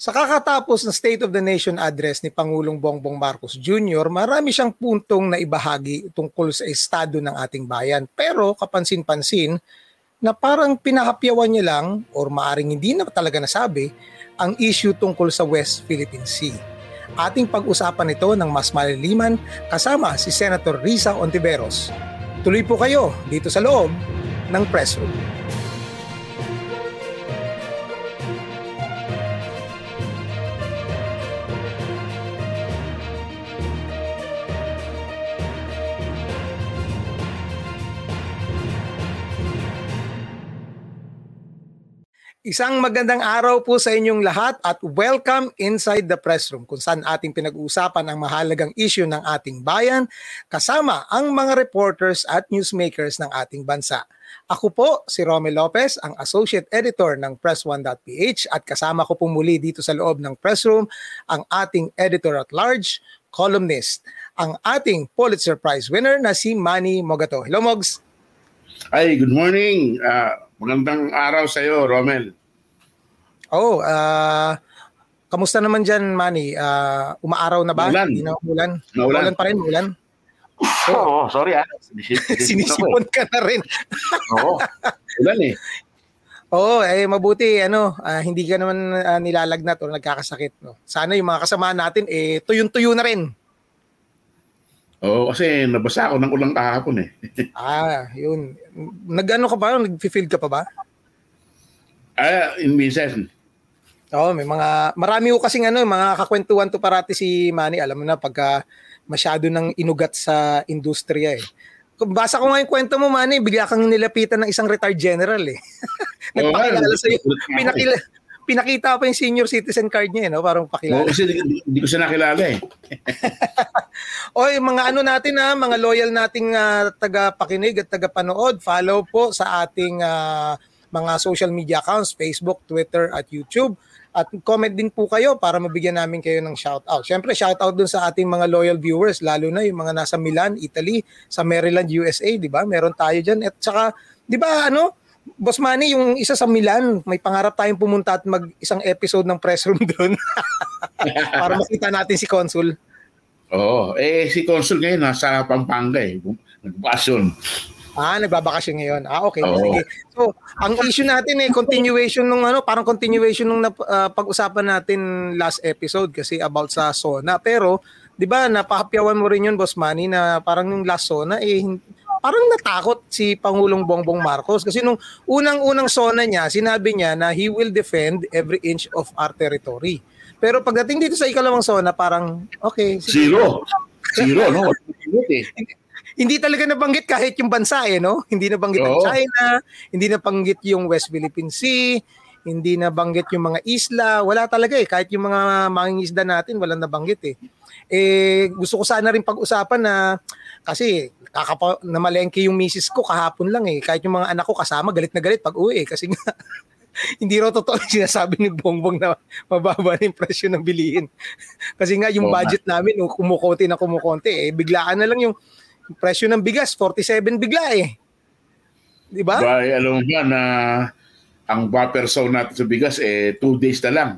Sa kakatapos na State of the Nation address ni Pangulong Bongbong Marcos Jr., marami siyang puntong na ibahagi tungkol sa estado ng ating bayan. Pero kapansin-pansin na parang pinahapyawan niya lang or maaring hindi na talaga nasabi ang issue tungkol sa West Philippine Sea. Ating pag-usapan ito ng mas maliliman kasama si Senator Risa Ontiveros. Tuloy po kayo dito sa loob ng press room. Isang magandang araw po sa inyong lahat at welcome inside the press room kung saan ating pinag-uusapan ang mahalagang issue ng ating bayan kasama ang mga reporters at newsmakers ng ating bansa. Ako po si Romel Lopez, ang Associate Editor ng Press1.ph at kasama ko po muli dito sa loob ng press room ang ating Editor at Large, columnist, ang ating Pulitzer Prize winner na si Manny Mogato. Hello Mogs! Ay, good morning. Uh, Magandang araw sa iyo, Romel. Oh, uh, kamusta naman diyan, Manny? Uh, umaaraw na ba? Maulan. Hindi na umulan. Maulan. pa rin, ulan. Oo, oh, sorry ah. Sinisipon ka na rin. Oo, ulan eh. Oo, eh mabuti ano, uh, hindi ka naman uh, nilalagnat o nagkakasakit, no. Sana yung mga kasama natin eh tuyong-tuyo na rin. Oo, kasi nabasa ako ng ulang kahapon eh. ah, yun. Nag-ano ka ba? Nag-feel ka pa ba? Ah, in minsan. Oo, may mga, marami ko kasing ano, mga kakwentuhan to parati si Manny. Alam mo na, pagka masyado nang inugat sa industriya eh. Kung basa ko nga yung kwento mo, Manny, bigla kang nilapitan ng isang retired general eh. Nagpakilala sa'yo. Pinakila, pinakita pa yung senior citizen card niya, eh, no? Parang pakilala. Oo, kasi hindi, hindi ko siya nakilala eh. Oy, mga ano natin ha, mga loyal nating uh, taga-pakinig at taga-panood, follow po sa ating uh, mga social media accounts, Facebook, Twitter at YouTube. At comment din po kayo para mabigyan namin kayo ng shoutout. Siyempre, shoutout dun sa ating mga loyal viewers, lalo na yung mga nasa Milan, Italy, sa Maryland, USA, di ba? Meron tayo dyan. At saka, di ba, ano, Boss Manny, yung isa sa Milan, may pangarap tayong pumunta at mag isang episode ng press room doon. Para makita natin si Consul. Oo. Eh, si Consul ngayon nasa Pampanga eh. Nagbakasyon. Ah, nagbabakasyon ngayon. Ah, okay. Oo. Sige. So, ang issue natin eh, continuation nung ano, parang continuation nung uh, pag-usapan natin last episode kasi about sa SONA. Pero, di ba, napahapyawan mo rin yun, Boss Manny, na parang yung last SONA, eh, parang natakot si Pangulong Bongbong Marcos kasi nung unang-unang sona niya, sinabi niya na he will defend every inch of our territory. Pero pagdating dito sa ikalawang sona, parang okay. Sige. Zero. Zero, no? hindi talaga nabanggit kahit yung bansa eh, no? Hindi nabanggit ang China, hindi nabanggit yung West Philippine Sea, hindi nabanggit yung mga isla, wala talaga eh. Kahit yung mga mangingisda natin, walang nabanggit eh. Eh, gusto ko sana rin pag-usapan na kasi kakapa namalengke yung misis ko kahapon lang eh. Kahit yung mga anak ko kasama, galit na galit pag uwi eh. Kasi nga, hindi raw totoo yung sinasabi ni Bongbong na mababa na yung presyo ng bilihin. Kasi nga yung budget namin, kumukonti na kumukonti eh. Biglaan na lang yung presyo ng bigas, 47 bigla eh. Di ba? Ba, alam mo ba na ang buffer zone natin sa bigas eh 2 days na lang.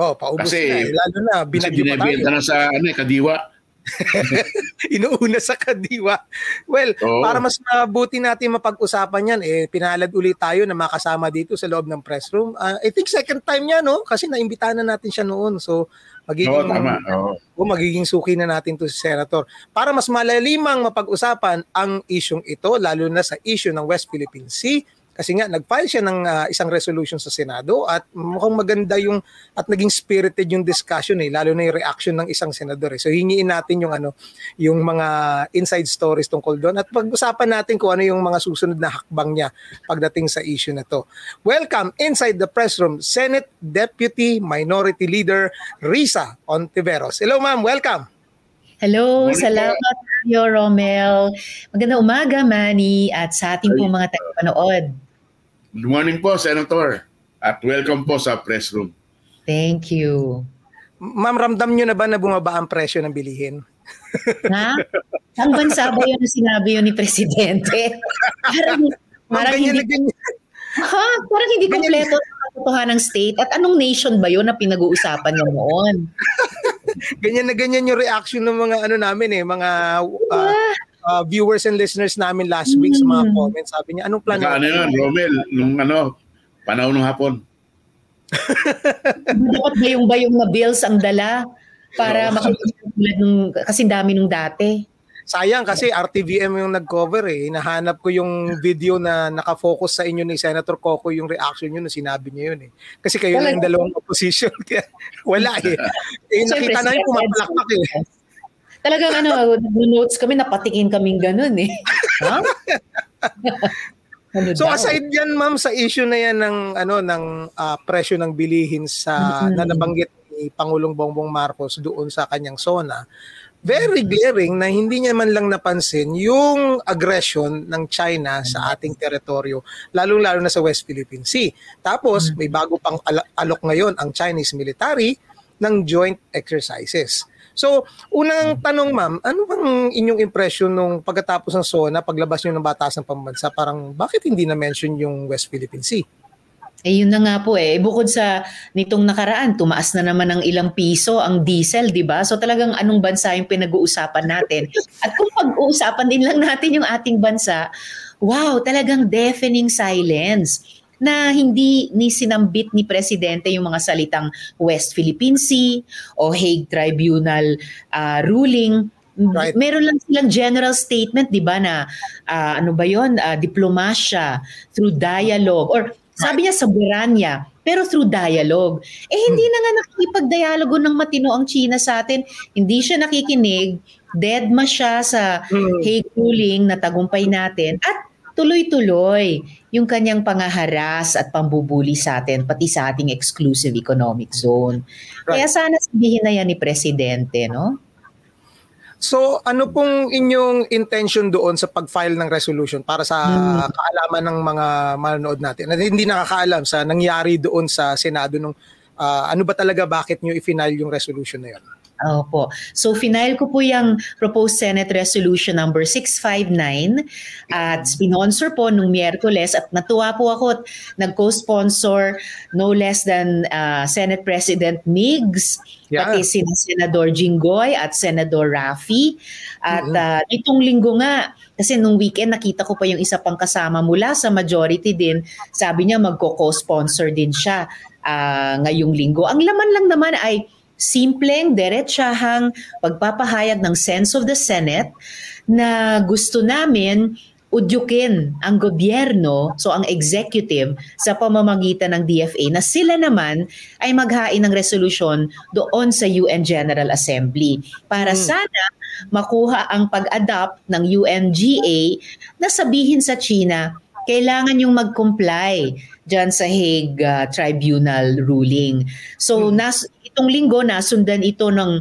Oh, paubos kasi, na. Eh. Lalo na, binagyo pa tayo. na sa ano, eh, kadiwa. Inuuna sa kadiwa. Well, oh. para mas mabuti natin mapag-usapan yan, eh, pinalad ulit tayo na makasama dito sa loob ng press room. Uh, I think second time niya, no? Kasi naimbitahan na natin siya noon. So, magiging, oh, tama. Oh. Oh, magiging suki na natin to si Senator. Para mas malalimang mapag-usapan ang isyong ito, lalo na sa issue ng West Philippine Sea, kasi nga nag-file siya ng uh, isang resolution sa Senado at mukhang maganda yung at naging spirited yung discussion eh lalo na yung reaction ng isang senador eh. So hingiin natin yung ano yung mga inside stories tungkol doon at pag-usapan natin kung ano yung mga susunod na hakbang niya pagdating sa issue na to. Welcome inside the press room Senate Deputy Minority Leader Risa Ontiveros. Hello ma'am, welcome. Hello, Morning. salamat Yo Romel. Magandang umaga, Manny, at sa ating po mga tagapanood. Good morning po, Senator. At welcome po sa press room. Thank you. Ma'am, ramdam nyo na ba na bumaba ang presyo ng bilihin? ha? Ang bansa ba yun na sinabi yun ni Presidente? parang, parang hindi, na Ha? Parang hindi kompleto ng state at anong nation ba yun na pinag-uusapan niyo noon? ganyan na ganyan yung reaction ng mga ano namin eh, mga uh, uh, viewers and listeners namin last week sa mga hmm. comments. Sabi niya, anong plano? Ano yun, Romel, nung ano, panahon ng hapon. Dapat bayong-bayong na bills ang dala para makapagpapalad nung, kasi dami nung dati. Sayang kasi RTVM yung nag-cover eh. Hinahanap ko yung video na nakafocus sa inyo ni Senator Coco yung reaction yun na sinabi niya yun eh. Kasi kayo lang yung dalawang opposition. Kaya wala eh. eh nakita na yung pumapalakpak eh. Talagang ano, notes kami, napatikin kaming ganun eh. Ha? ano so daw? aside yan ma'am sa issue na yan ng ano ng uh, presyo ng bilihin sa mm-hmm. na nabanggit ni Pangulong Bongbong Marcos doon sa kanyang SONA, very glaring na hindi niya man lang napansin yung aggression ng China sa ating teritoryo, lalong-lalo na sa West Philippine Sea. Tapos, may bago pang alok ngayon ang Chinese military ng joint exercises. So, unang tanong ma'am, ano bang inyong impression nung pagkatapos ng SONA, paglabas niyo ng batas ng pambansa, parang bakit hindi na-mention yung West Philippine Sea? Eh yun na nga po eh. Bukod sa nitong nakaraan, tumaas na naman ng ilang piso ang diesel, di ba? So talagang anong bansa yung pinag-uusapan natin? At kung pag-uusapan din lang natin yung ating bansa, wow, talagang deafening silence na hindi ni sinambit ni presidente yung mga salitang West Philippine Sea o Hague Tribunal uh, ruling Right. Meron lang silang general statement, 'di ba, na uh, ano ba 'yon, uh, diplomasya through dialogue or sabi niya soberanya, pero through dialogue. Eh hindi hmm. na nga nakikipag-dialogo ng matino ang China sa atin. Hindi siya nakikinig, dead ma siya sa hmm. hate ruling na tagumpay natin at tuloy-tuloy yung kanyang pangaharas at pambubuli sa atin, pati sa ating exclusive economic zone. Right. Kaya sana sabihin na yan ni Presidente, no? So ano pong inyong intention doon sa pag-file ng resolution para sa hmm. kaalaman ng mga manonood natin na hindi nakakaalam sa nangyari doon sa Senado nung uh, ano ba talaga bakit niyo i-file yung resolution na 'yon? Opo. So, final ko po yung proposed Senate Resolution number 659 at sponsor po nung Miyerkules at natuwa po ako at nag-co-sponsor no less than uh, Senate President Migs, yeah. pati si Senador Jinggoy at Senador Rafi. At mm-hmm. uh, itong linggo nga, kasi nung weekend nakita ko pa yung isa pang kasama mula sa majority din, sabi niya magko-co-sponsor din siya uh, ngayong linggo. Ang laman lang naman ay simpleng, diretsahang pagpapahayag ng sense of the Senate na gusto namin udyukin ang gobyerno, so ang executive, sa pamamagitan ng DFA na sila naman ay maghain ng resolution doon sa UN General Assembly para hmm. sana makuha ang pag-adopt ng UNGA na sabihin sa China, kailangan yung mag-comply dyan sa Hague uh, Tribunal ruling. So, hmm. nas, itong linggo nasundan ito ng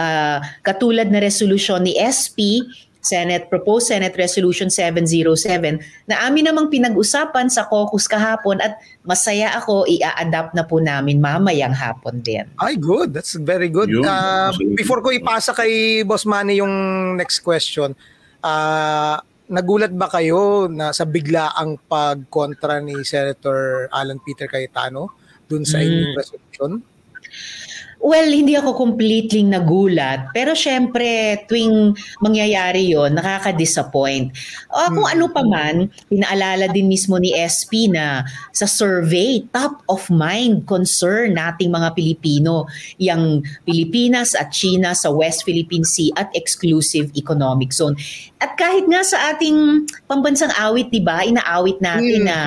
uh, katulad na resolution ni SP Senate Proposed Senate Resolution 707 na amin namang pinag-usapan sa caucus kahapon at masaya ako i-adapt na po namin mamayang hapon din. Ay, good. That's very good. Uh, before ko ipasa kay Boss Manny yung next question, uh, nagulat ba kayo na sa biglaang pagkontra ni Senator Alan Peter Cayetano dun sa mm. inyong resolution? Well, hindi ako completely nagulat. Pero syempre, tuwing mangyayari yon nakaka-disappoint. Uh, kung hmm. ano pa man, pinaalala din mismo ni SP na sa survey, top of mind concern nating mga Pilipino, yung Pilipinas at China sa West Philippine Sea at exclusive economic zone. At kahit nga sa ating pambansang awit, 'di ba? Inaawit natin hmm. na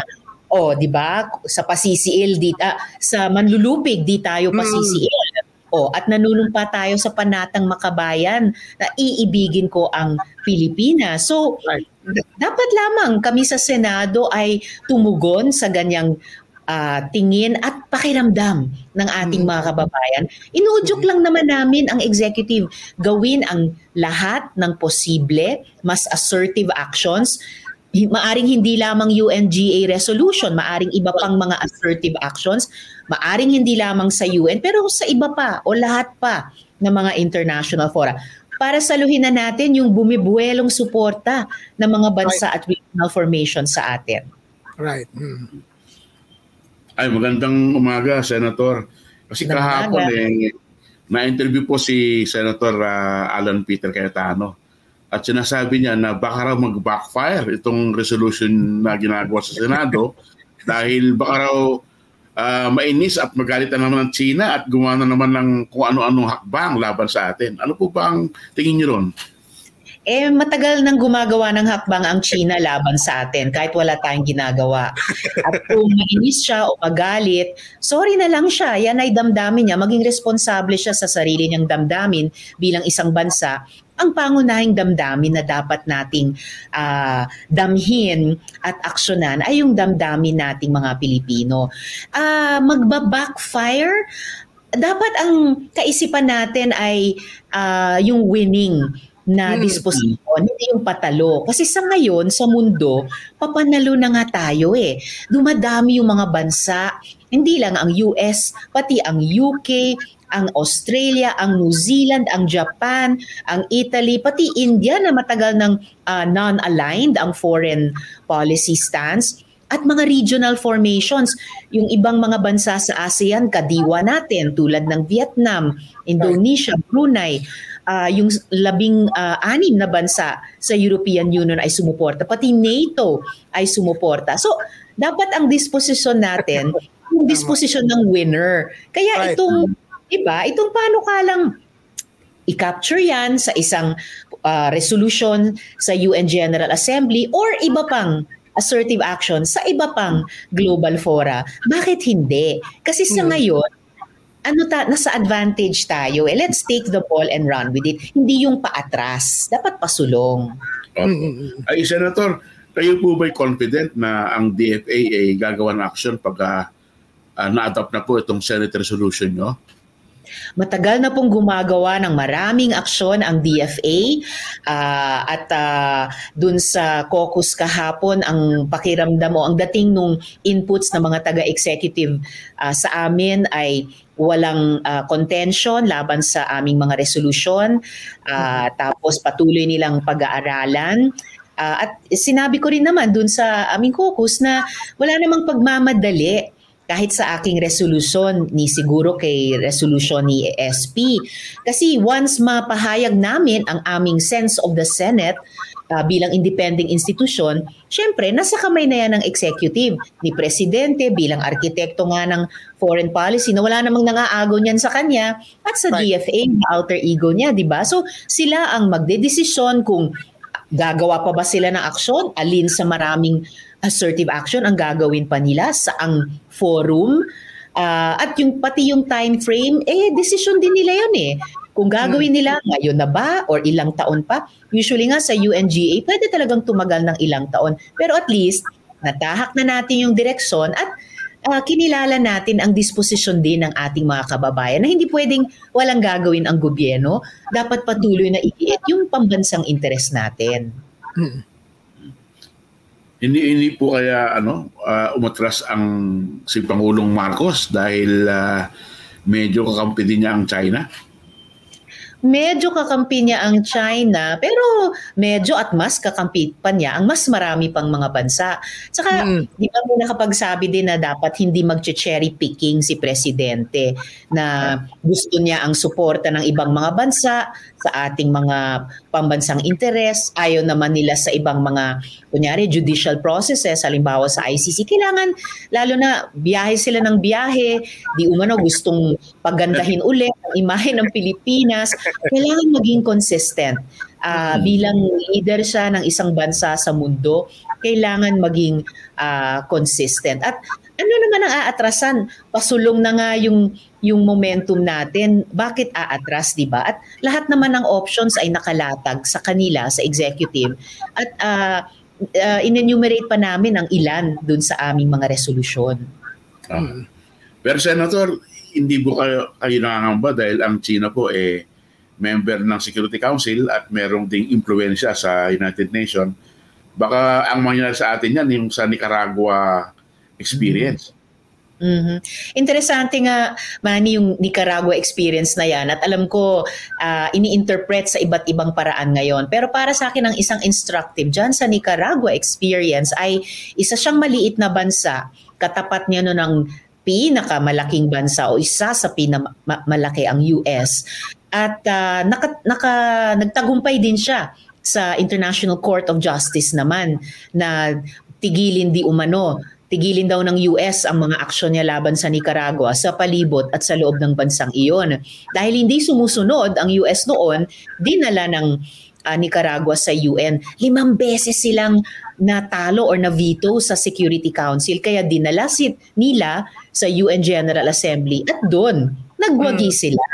oh, 'di ba? Sa pasisiil di uh, sa manlulupig di tayo pasisiil. Mm. Oh, at nanunumpa tayo sa panatang makabayan na iibigin ko ang Pilipinas. So, right. dapat lamang kami sa Senado ay tumugon sa ganyang uh, tingin at pakiramdam ng ating hmm. mga kababayan. Inuudyok lang naman namin ang executive gawin ang lahat ng posible, mas assertive actions maaring hindi lamang UNGA resolution, maaring iba pang mga assertive actions, maaring hindi lamang sa UN, pero sa iba pa o lahat pa ng mga international fora. Para saluhin na natin yung bumibuelong suporta ng mga bansa right. at regional formation sa atin. Right. Hmm. Ay, magandang umaga, Senator. Kasi kahapon eh, na-interview po si Senator uh, Alan Peter Cayetano at sinasabi niya na baka raw mag-backfire itong resolution na ginagawa sa Senado dahil baka raw uh, mainis at magalit na naman ng China at gumawa na naman ng kung ano-anong hakbang laban sa atin. Ano po ba ang tingin niyo ron? eh matagal nang gumagawa ng hakbang ang China laban sa atin kahit wala tayong ginagawa. At kung mainis siya o magalit, sorry na lang siya. Yan ay damdamin niya. Maging responsable siya sa sarili niyang damdamin bilang isang bansa ang pangunahing damdamin na dapat nating uh, damhin at aksyonan ay yung damdamin nating mga Pilipino. Uh, magba-backfire, dapat ang kaisipan natin ay uh, yung winning na mm. disposisyon, hindi yung patalo. Kasi sa ngayon, sa mundo, papanalo na nga tayo eh. Dumadami yung mga bansa, hindi lang ang US, pati ang UK, ang Australia, ang New Zealand, ang Japan, ang Italy, pati India na matagal ng uh, non-aligned ang foreign policy stance at mga regional formations. Yung ibang mga bansa sa ASEAN, kadiwa natin tulad ng Vietnam, Indonesia, Brunei, uh, yung labing uh, anim na bansa sa European Union ay sumuporta, pati NATO ay sumuporta. So, dapat ang disposisyon natin, yung disposisyon ng winner. Kaya itong, iba, itong paano ka lang i-capture yan sa isang uh, resolution sa UN General Assembly or iba pang assertive action sa iba pang global fora. Bakit hindi? Kasi sa hmm. ngayon, ano ta, nasa advantage tayo. Eh, let's take the ball and run with it. Hindi yung paatras. Dapat pasulong. Okay. Ay, Senator, kayo po ba'y confident na ang DFA ay gagawa ng action pag uh, uh, na-adopt na po itong Senate resolution nyo? Matagal na pong gumagawa ng maraming aksyon ang DFA uh, at uh, dun sa caucus kahapon ang pakiramdam mo, ang dating nung inputs ng mga taga-executive uh, sa amin ay walang uh, contention laban sa aming mga resolution uh, tapos patuloy nilang pag-aaralan. Uh, at sinabi ko rin naman dun sa aming caucus na wala namang pagmamadali kahit sa aking resolution ni siguro kay resolution ni SP kasi once mapahayag namin ang aming sense of the Senate uh, bilang independent institution, syempre, nasa kamay na yan ng executive, ni presidente, bilang arkitekto nga ng foreign policy na wala namang nangaagaw niyan sa kanya, at sa right. DFA, alter ego niya, di ba? So, sila ang magdedesisyon kung gagawa pa ba sila ng aksyon, alin sa maraming assertive action ang gagawin pa nila sa ang forum, uh, at yung pati yung time frame, eh, decision din nila yun eh. Kung gagawin nila ngayon na ba or ilang taon pa, usually nga sa UNGA, pwede talagang tumagal ng ilang taon. Pero at least, natahak na natin yung direksyon at uh, kinilala natin ang disposisyon din ng ating mga kababayan na hindi pwedeng walang gagawin ang gobyerno. Dapat patuloy na iiit yung pambansang interes natin. Hmm. Hindi hindi po kaya ano uh, umatras ang si Pangulong Marcos dahil uh, medyo kakampi din niya ang China? medyo kakampi niya ang China, pero medyo at mas kakampi pa niya ang mas marami pang mga bansa. Saka, mm. di ba mo nakapagsabi din na dapat hindi mag-cherry picking si Presidente na gusto niya ang suporta ng ibang mga bansa sa ating mga pambansang interes, ayaw naman nila sa ibang mga, kunyari, judicial processes, halimbawa sa ICC. Kailangan, lalo na biyahe sila ng biyahe, di umano gustong pagandahin ulit ang imahe ng Pilipinas kailangan maging consistent. Uh, bilang leader siya ng isang bansa sa mundo, kailangan maging uh, consistent. At ano naman ang aatrasan? Pasulong na nga yung yung momentum natin. Bakit aatras, 'di ba? At lahat naman ng options ay nakalatag sa kanila sa executive at uh, uh, in-enumerate pa namin ang ilan dun sa aming mga resolusyon. Uh, pero Senator, hindi po kayo, kayo nangangamba dahil ang China po eh member ng Security Council at merong ding impluensya sa United Nations. Baka ang mangyayari sa atin yan yung sa Nicaragua experience. Mm-hmm. Interesante nga, Manny, yung Nicaragua experience na yan. At alam ko, uh, ini-interpret sa iba't ibang paraan ngayon. Pero para sa akin, ang isang instructive dyan sa Nicaragua experience ay isa siyang maliit na bansa. Katapat niya no ng pinakamalaking bansa o isa sa pinakamalaki ang US at uh, naka, naka, nagtagumpay din siya sa International Court of Justice naman na tigilin di umano tigilin daw ng US ang mga aksyon niya laban sa Nicaragua sa palibot at sa loob ng bansang iyon. Dahil hindi sumusunod ang US noon, dinala ng uh, Nicaragua sa UN. Limang beses silang natalo or na-veto sa Security Council kaya dinala si nila sa UN General Assembly at doon nagwagi hmm. sila.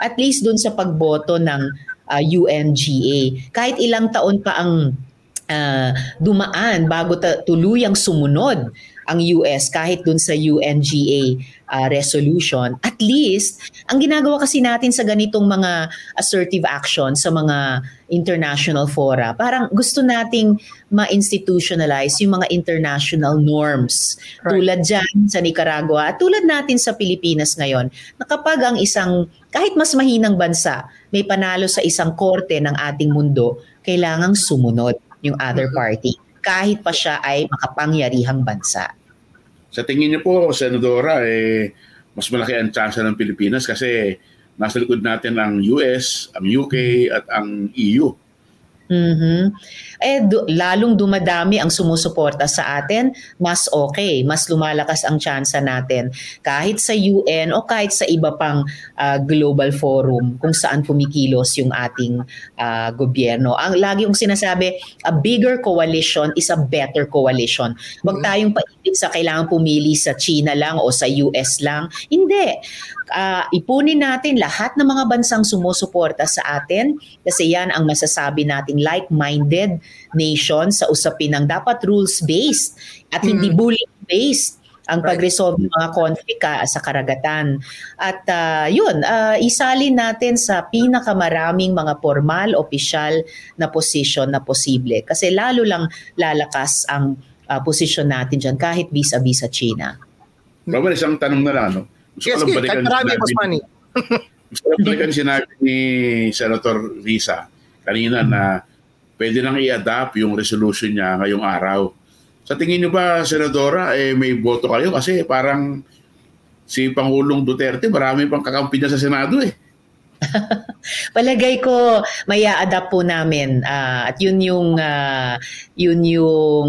At least doon sa pagboto ng uh, ah, UNGA. Kahit ilang taon pa ang uh, dumaan bago ta- tuluyang sumunod ang US kahit dun sa UNGA uh, resolution. At least, ang ginagawa kasi natin sa ganitong mga assertive action sa mga international fora, parang gusto nating ma-institutionalize yung mga international norms. Right. Tulad dyan sa Nicaragua at tulad natin sa Pilipinas ngayon, na kapag ang isang, kahit mas mahinang bansa, may panalo sa isang korte ng ating mundo, kailangang sumunod yung other mm-hmm. party kahit pa siya ay makapangyarihang bansa. Sa tingin niyo po, Senadora, eh, mas malaki ang tsansa ng Pilipinas kasi nasa likod natin ang US, ang UK at ang EU. Mm-hmm. Eh, du- lalong dumadami ang sumusuporta sa atin, mas okay, mas lumalakas ang tsansa natin. Kahit sa UN o kahit sa iba pang uh, global forum kung saan pumikilos yung ating uh, gobyerno. Ang lagi yung sinasabi, a bigger coalition is a better coalition. Huwag mm-hmm. tayong paipit sa kailangan pumili sa China lang o sa US lang. Hindi uh, ipunin natin lahat ng mga bansang sumusuporta sa atin kasi yan ang masasabi nating like-minded nation sa usapin ng dapat rules-based at hindi mm. bullying-based ang pag-resolve ng mga conflict uh, sa karagatan. At uh, yun, uh, isalin natin sa pinakamaraming mga formal, opisyal na posisyon na posible. Kasi lalo lang lalakas ang uh, posisyon natin dyan kahit vis-a-vis sa China. Robert, isang tanong na lang, no? Gusto yes, yes. Kahit marami, mas money. gusto ko balikan sinabi ni Senator Risa kanina na pwede nang i-adapt yung resolution niya ngayong araw. Sa tingin niyo ba, Senadora, eh, may boto kayo? Kasi parang si Pangulong Duterte, marami pang kakampi niya sa Senado eh. Palagay ko may adapt po namin uh, at yun yung uh, yun yung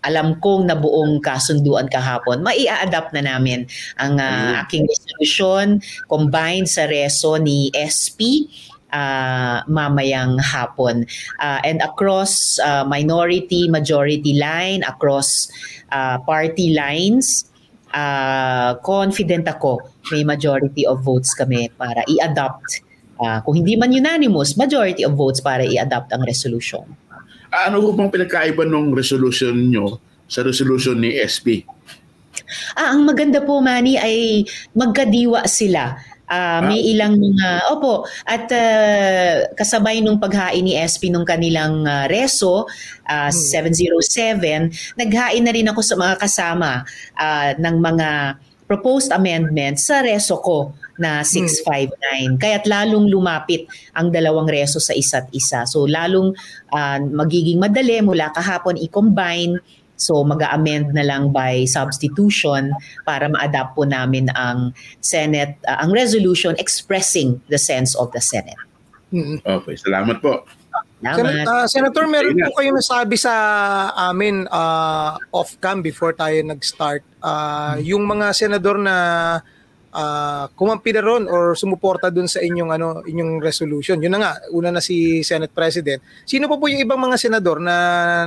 alam kong nabuong kasunduan kahapon, mai-adapt na namin ang uh, aking resolution combined sa reso ni SP uh, mamayang hapon. Uh, and across uh, minority, majority line, across uh, party lines, uh, confident ako may majority of votes kami para i-adopt. Uh, kung hindi man unanimous, majority of votes para i-adopt ang resolution. Ano po bang pinagkaiba ng resolution nyo sa resolution ni SB? Ah, ang maganda po, Manny, ay magkadiwa sila. Uh, may ilang mga, opo, at uh, kasabay nung paghain ni SP nung kanilang uh, reso, uh, hmm. 707, naghain na rin ako sa mga kasama uh, ng mga proposed amendments sa reso ko na 659. Hmm. Kaya't lalong lumapit ang dalawang reso sa isa't isa. So lalong uh, magiging madali mula kahapon i-combine So mag-amend na lang by substitution para ma-adapt po namin ang Senate, uh, ang resolution expressing the sense of the Senate. Mm-hmm. Okay, salamat po. Sen- uh, Senator, meron po kayong nasabi sa amin uh, off-cam before tayo nag-start. Uh, yung mga senador na uh, kumampi ron or sumuporta dun sa inyong ano inyong resolution. Yun na nga, una na si Senate President. Sino pa po, po yung ibang mga senador na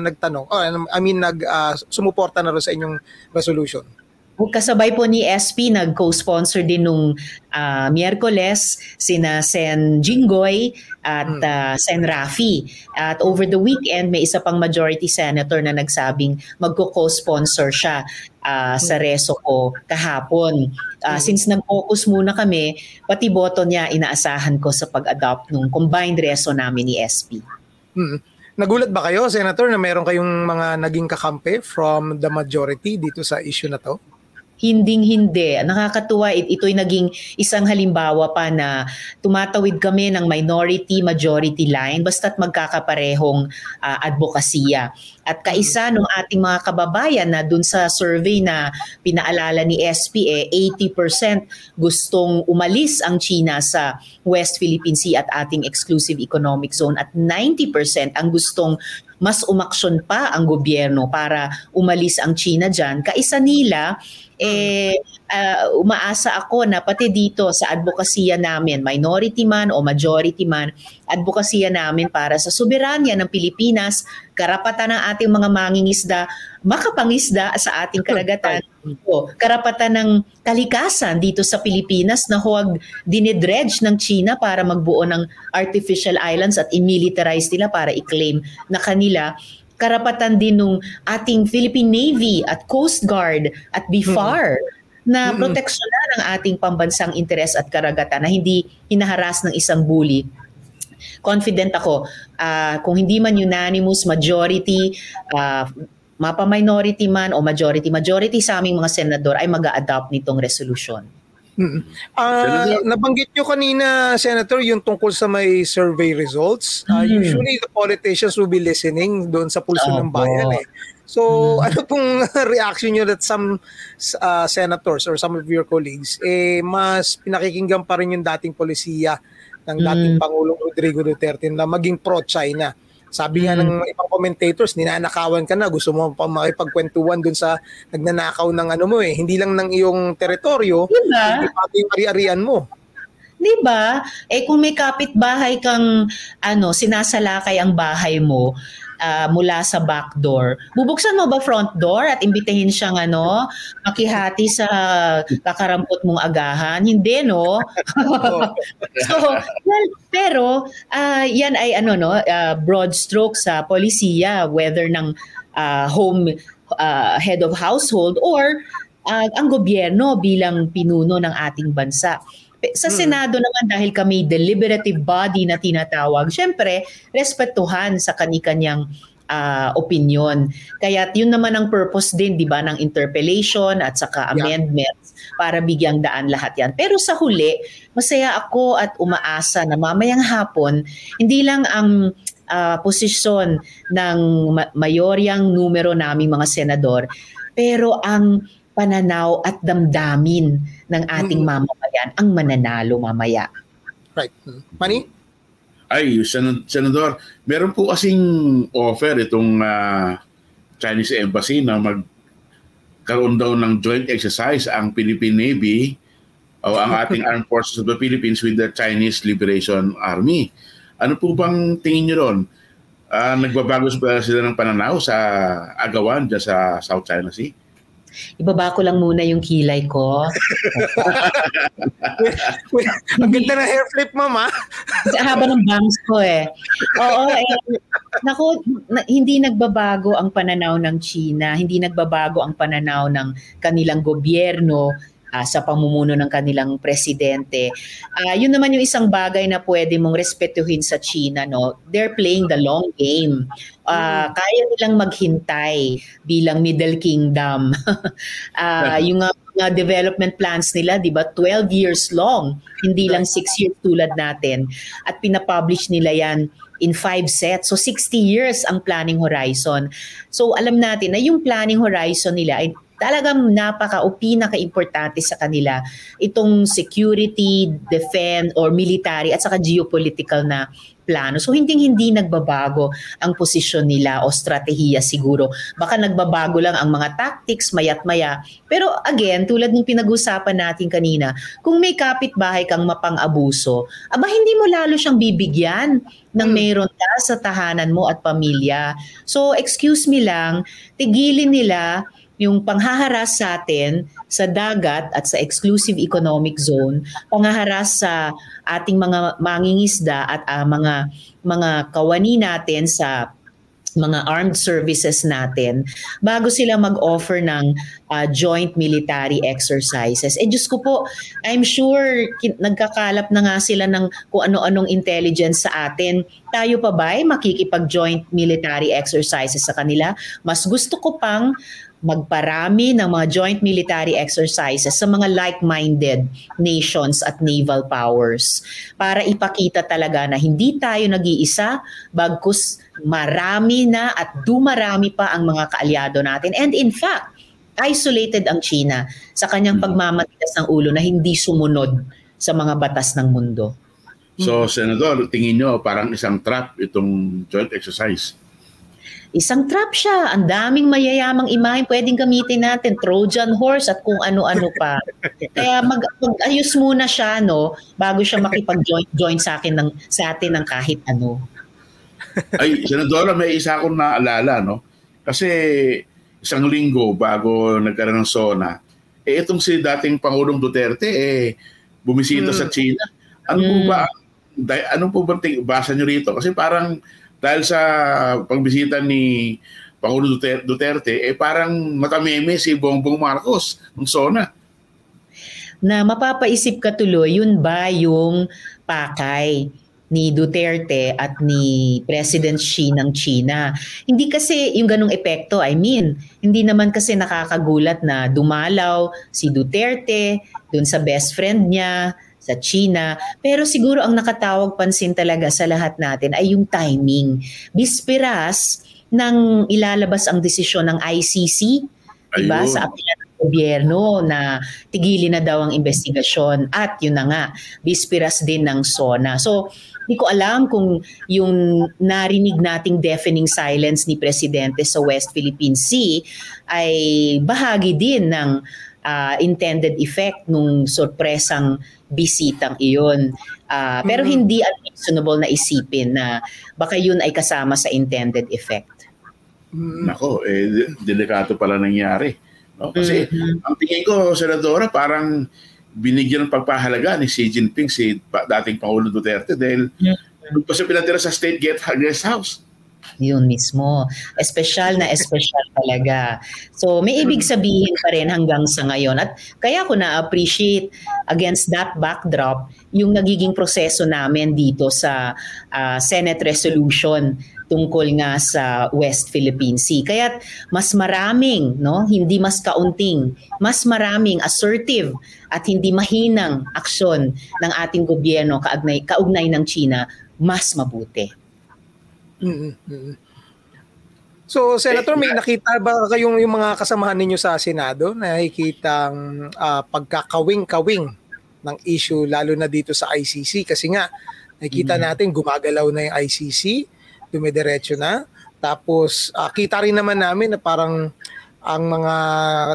nagtanong? Oh, I mean nag uh, sumuporta na ron sa inyong resolution? Kasabay po ni SP, nag-co-sponsor din nung uh, Miyerkules, sina Sen Jinggoy at uh, Sen Rafi. At over the weekend, may isa pang majority senator na nagsabing magko-co-sponsor siya uh, sa reso ko kahapon. Uh, since nag-focus muna kami, pati boto niya inaasahan ko sa pag-adopt ng combined reso namin ni SP. Hmm. Nagulat ba kayo, Senator, na meron kayong mga naging kakampi from the majority dito sa issue na to? Hinding-hindi. Nakakatuwa, ito'y naging isang halimbawa pa na tumatawid kami ng minority-majority line basta't magkakaparehong uh, advokasya. At kaisa ng ating mga kababayan na dun sa survey na pinaalala ni SPA, 80% gustong umalis ang China sa West Philippine Sea at ating exclusive economic zone at 90% ang gustong mas umaksyon pa ang gobyerno para umalis ang China dyan. Kaisa nila, eh, uh, umaasa ako na pati dito sa advokasya namin, minority man o majority man, advokasya namin para sa soberanya ng Pilipinas, karapatan ng ating mga mangingisda, makapangisda sa ating karagatan, o karapatan ng kalikasan dito sa Pilipinas na huwag dinedredge ng China para magbuo ng artificial islands at imilitarize nila para i-claim na kanila. Karapatan din ng ating Philippine Navy at Coast Guard at mm-hmm. na proteksyonan ang ating pambansang interes at karagatan na hindi hinaharas ng isang bully. Confident ako uh, kung hindi man unanimous majority uh, mapa-minority man o majority majority sa aming mga senador ay mag-a-adopt nitong resolution. Mm-hmm. Uh, nabanggit nyo kanina, Senator, yung tungkol sa may survey results. Uh, mm-hmm. Usually, the politicians will be listening doon sa pulso oh, ng bayan. Eh. So, mm-hmm. ano pong reaction nyo that some uh, senators or some of your colleagues, eh, mas pinakikinggan pa rin yung dating polisiya ng dating mm-hmm. Pangulong Rodrigo Duterte na maging pro-China? Sabi nga ng mm. ibang commentators, ninanakawan ka na, gusto mo pa makipagkwentuhan dun sa nagnanakaw ng ano mo eh, hindi lang ng iyong teritoryo, diba? hindi pati yung ari-arian mo. 'Di ba? Eh kung may kapitbahay kang ano, sinasalakay ang bahay mo, uh, mula sa back door. Bubuksan mo ba front door at imbitahin siyang ano, makihati sa kakarampot mong agahan? Hindi, no? so, well, pero uh, yan ay ano no, uh, broad stroke sa polisiya whether ng uh, home uh, head of household or uh, ang gobyerno bilang pinuno ng ating bansa. Sa hmm. Senado naman dahil kami deliberative body na tinatawag, syempre respetuhan sa kani-kanyang uh, opinion. Kaya yun naman ang purpose din, 'di ba, ng interpellation at saka amendments yeah. para bigyang daan lahat 'yan. Pero sa huli, masaya ako at umaasa na mamayang hapon hindi lang ang uh, posisyon ng mayoryang numero naming mga senador, pero ang pananaw at damdamin ng ating mm-hmm. mamamayan ang mananalo mamaya. Right. Mani? Ay, Sen- Senador, meron po kasing offer itong uh, Chinese Embassy na magkaroon daw ng joint exercise ang Philippine Navy o ang ating Armed Forces of the Philippines with the Chinese Liberation Army. Ano po bang tingin niyo ron? Uh, nagbabago ba sila ng pananaw sa agawan dyan sa South China Sea? Ibaba ko lang muna yung kilay ko. Ang ganda ng hair flip, mama. Kasi haba ng bangs ko eh. Oo, eh. Naku, na, hindi nagbabago ang pananaw ng China, hindi nagbabago ang pananaw ng kanilang gobyerno uh, sa pamumuno ng kanilang presidente. Uh, yun naman yung isang bagay na pwede mong respetuhin sa China. No? They're playing the long game. Uh, kaya nilang maghintay bilang Middle Kingdom. uh, yung uh, development plans nila, di ba, 12 years long, hindi lang 6 years tulad natin. At pinapublish nila yan in five sets. So 60 years ang planning horizon. So alam natin na yung planning horizon nila ay talagang napaka o pinaka-importante sa kanila itong security, defense, or military at saka geopolitical na plano. So hindi hindi nagbabago ang posisyon nila o strategiya siguro. Baka nagbabago lang ang mga tactics mayat maya. Pero again, tulad ng pinag-usapan natin kanina, kung may kapitbahay kang mapang-abuso, aba hindi mo lalo siyang bibigyan ng hmm. meron ka sa tahanan mo at pamilya. So excuse me lang, tigilin nila yung panghaharas sa atin sa dagat at sa exclusive economic zone, panghaharas sa ating mga mangingisda at uh, mga mga kawani natin sa mga armed services natin bago sila mag-offer ng uh, joint military exercises. Eh Diyos ko po, I'm sure kin- nagkakalap na nga sila ng kung ano-anong intelligence sa atin. Tayo pa ba ay makikipag-joint military exercises sa kanila? Mas gusto ko pang magparami ng mga joint military exercises sa mga like-minded nations at naval powers para ipakita talaga na hindi tayo nag-iisa bagkus marami na at dumarami pa ang mga kaalyado natin. And in fact, isolated ang China sa kanyang mm. pagmamatigas ng ulo na hindi sumunod sa mga batas ng mundo. So, Senador, tingin nyo parang isang trap itong joint exercise? Isang trap siya. Ang daming mayayamang imahe pwedeng gamitin natin. Trojan horse at kung ano-ano pa. Kaya mag, mag-ayos muna siya no bago siya makipag-join sa akin ng sa atin ng kahit ano. Ay, Senadora, may isa akong naalala, no? Kasi isang linggo bago nagkaroon ng SONA, eh itong si dating Pangulong Duterte, eh bumisita hmm. sa China. Ano hmm. po ba, ano po ba basa nyo rito? Kasi parang dahil sa pagbisita ni Pangulo Duterte, eh parang matameme si Bongbong Marcos ng SONA. Na mapapaisip ka tuloy, yun ba yung pakay ni Duterte at ni President Xi ng China. Hindi kasi yung ganong epekto, I mean, hindi naman kasi nakakagulat na dumalaw si Duterte dun sa best friend niya, sa China. Pero siguro ang nakatawag pansin talaga sa lahat natin ay yung timing. Bisperas nang ilalabas ang desisyon ng ICC, diba, sa apela ng gobyerno na tigilin na daw ang investigasyon at yun na nga, bisperas din ng SONA. So, hindi ko alam kung yung narinig nating deafening silence ni Presidente sa West Philippine Sea ay bahagi din ng uh, intended effect nung sorpresang bisitang iyon. Uh, pero mm-hmm. hindi unreasonable na isipin na baka yun ay kasama sa intended effect. Mm-hmm. Nako, eh, delikato pala nangyari. No? Kasi mm-hmm. ang tingin ko, Senadora, parang binigyan ng pagpahalaga ni Xi Jinping si dating Pangulo Duterte dahil mm-hmm. pa siya pinatira sa State Guest House. Yun mismo. Espesyal na espesyal talaga. So may ibig sabihin pa rin hanggang sa ngayon. At kaya ko na-appreciate against that backdrop yung nagiging proseso namin dito sa uh, Senate resolution tungkol nga sa West Philippine Sea. Kaya mas maraming, no, hindi mas kaunting, mas maraming assertive at hindi mahinang aksyon ng ating gobyerno kaugnay, kaugnay ng China, mas mabuti. Mm-hmm. So, Senator, may nakita ba kayong yung mga kasamahan ninyo sa Senado na nakikitang uh, pagkakawing-kawing ng issue lalo na dito sa ICC kasi nga nakikita mm-hmm. natin gumagalaw na yung ICC, dumidiretso na. Tapos uh, kita rin naman namin na parang ang mga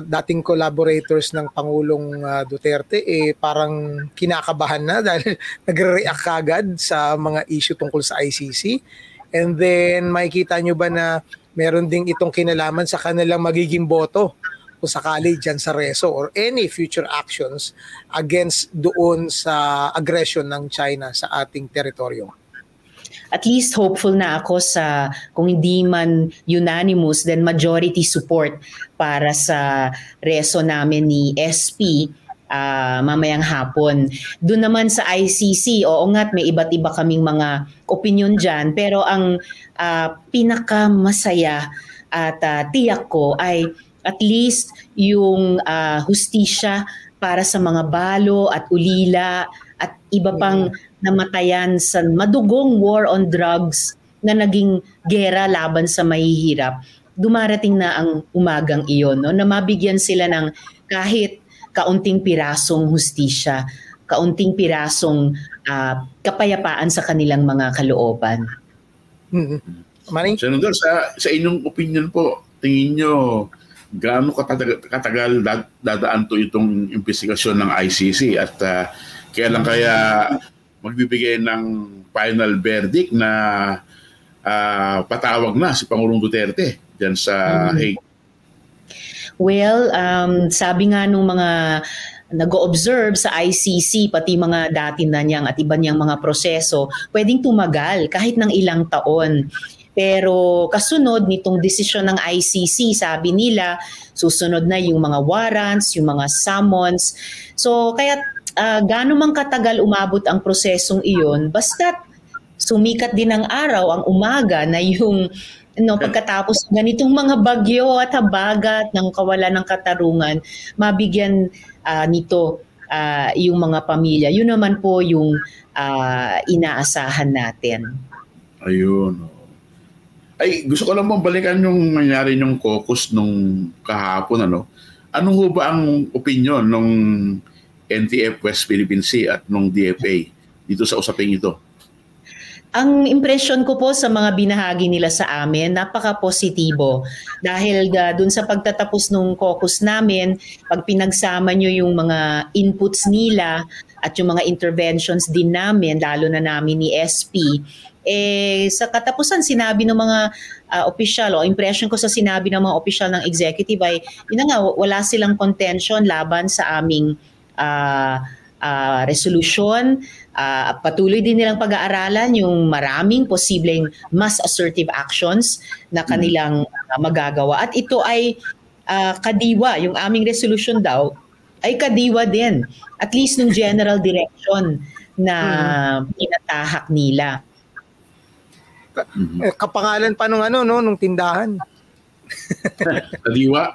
dating collaborators ng Pangulong uh, Duterte eh parang kinakabahan na dahil nagre-react kagad sa mga issue tungkol sa ICC. And then makikita nyo ba na meron ding itong kinalaman sa kanilang magiging boto? Kung sakali dyan sa reso or any future actions against doon sa aggression ng China sa ating teritoryo. At least hopeful na ako sa kung hindi man unanimous then majority support para sa reso namin ni SP uh, mamayang hapon. Doon naman sa ICC, oo nga may iba't iba kaming mga opinion dyan, pero ang uh, pinakamasaya at uh, tiyak ko ay at least yung uh, hustisya para sa mga balo at ulila at iba pang namatayan sa madugong war on drugs na naging gera laban sa mahihirap. Dumarating na ang umagang iyon no na mabigyan sila ng kahit kaunting pirasong hustisya, kaunting pirasong uh, kapayapaan sa kanilang mga kalooban. Mm-hmm. Senador, sa, sa inyong opinion po, tingin nyo gaano katagal, katagal dadaan to itong investigasyon ng ICC at uh, kailan kaya magbibigay ng final verdict na uh, patawag na si Pangulong Duterte diyan sa mm-hmm. Hague? Well, um, sabi nga nung mga nag-observe sa ICC, pati mga dati na niyang at iba niyang mga proseso, pwedeng tumagal kahit ng ilang taon. Pero kasunod nitong desisyon ng ICC, sabi nila, susunod na yung mga warrants, yung mga summons. So kaya uh, gaano man katagal umabot ang prosesong iyon, basta sumikat din ang araw, ang umaga na yung no pagkatapos ganitong mga bagyo at habagat ng kawalan ng katarungan mabigyan uh, nito uh, yung mga pamilya. Yun naman po yung uh, inaasahan natin. Ayun ay gusto ko lang bang balikan yung nangyari yung caucus nung kahapon ano? Ano ho ba ang opinion nung NTF West Philippine Sea at nung DFA dito sa usaping ito ang impression ko po sa mga binahagi nila sa amin, napaka-positibo. Dahil uh, dun sa pagtatapos ng caucus namin, pag pinagsama nyo yung mga inputs nila at yung mga interventions din namin, lalo na namin ni SP, eh, sa katapusan sinabi ng mga uh, opisyal o impression ko sa sinabi ng mga opisyal ng executive ay yun nga wala silang contention laban sa aming uh, uh, resolution uh, patuloy din nilang pag-aaralan yung maraming posibleng mas assertive actions na hmm. kanilang uh, magagawa. At ito ay uh, kadiwa, yung aming resolution daw, ay kadiwa din. At least ng general direction na hmm. pinatahak nila. Eh, kapangalan pa nung ano no nung tindahan. Kadiwa.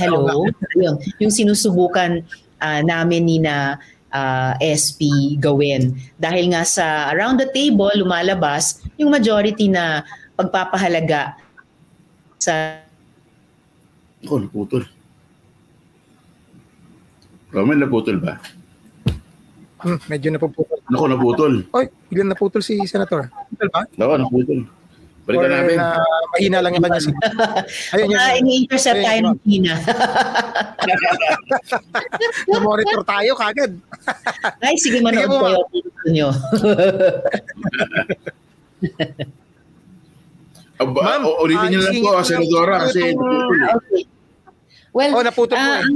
Hello. yung, yung sinusubukan uh, namin ni na uh, SP gawin. Dahil nga sa around the table, lumalabas yung majority na pagpapahalaga sa... Ako, naputol. Roman, naputol ba? Hmm, medyo napuputol. Ako, naputol. Oy, biglang naputol si Senator. Naputol ba? Oo, naputol. Balikan Or natin. Na mahina lang yung kanya. Ayun, yun. Uh, ini-intercept tayo ng Hina. Na-monitor tayo kagad. Ay, sige manood sige kayo. Gusto nyo. Aba, Ma'am, ulitin niyo lang po, Senadora, kasi okay. Well, oh, naputol uh, po eh.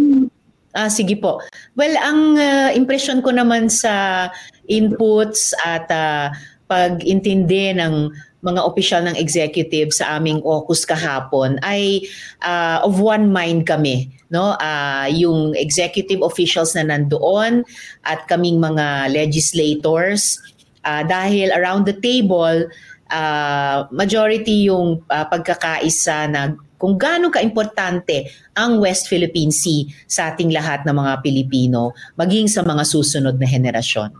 Ah, sige po. Well, ang uh, impression ko naman sa inputs at uh, pag-intindi ng mga opisyal ng executive sa aming AUKUS kahapon ay uh, of one mind kami no uh, yung executive officials na nandoon at kaming mga legislators uh, dahil around the table uh, majority yung uh, pagkakaisa na kung gaano kaimportante ang West Philippine Sea sa ating lahat ng mga Pilipino maging sa mga susunod na henerasyon.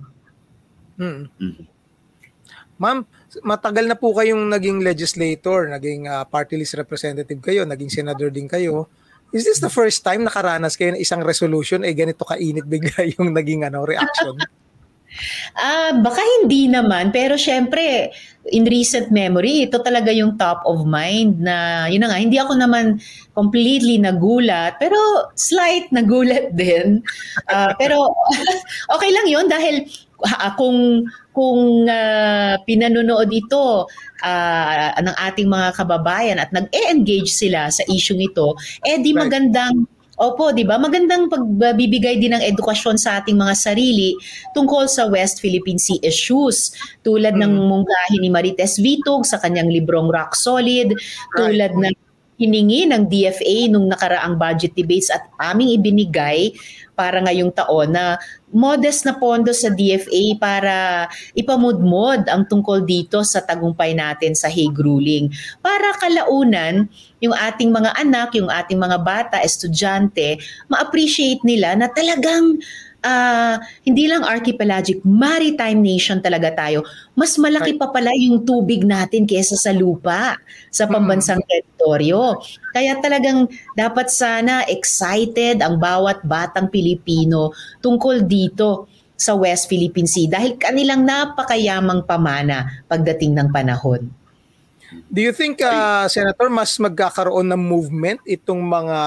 Hmm. Mm-hmm. Ma'am, matagal na po kayong naging legislator, naging uh, party list representative kayo, naging senador din kayo. Is this the first time nakaranas kayo ng isang resolution eh ganito kainit bigla yung naging ano reaction? Ah, uh, baka hindi naman, pero syempre in recent memory, ito talaga yung top of mind na yun na nga, hindi ako naman completely nagulat, pero slight nagulat din. Uh, pero okay lang yun dahil kung kung uh, pinanonood ito uh, ng ating mga kababayan at nag-engage sila sa issue ito, eh di magandang Opo, 'di ba? Magandang pagbibigay din ng edukasyon sa ating mga sarili tungkol sa West Philippine Sea issues tulad mm. ng mungkahi ni Marites Vitog sa kanyang librong Rock Solid, tulad right. ng hiningi ng DFA nung nakaraang budget debates at aming ibinigay para ngayong taon na modest na pondo sa DFA para ipamudmod ang tungkol dito sa tagumpay natin sa Hague ruling. Para kalaunan, yung ating mga anak, yung ating mga bata, estudyante, ma-appreciate nila na talagang uh, hindi lang archipelagic, maritime nation talaga tayo. Mas malaki pa pala yung tubig natin kaysa sa lupa sa pambansang teritoryo. Kaya talagang dapat sana excited ang bawat batang Pilipino tungkol dito sa West Philippine Sea dahil kanilang napakayamang pamana pagdating ng panahon. Do you think, uh, Senator, mas magkakaroon ng movement itong mga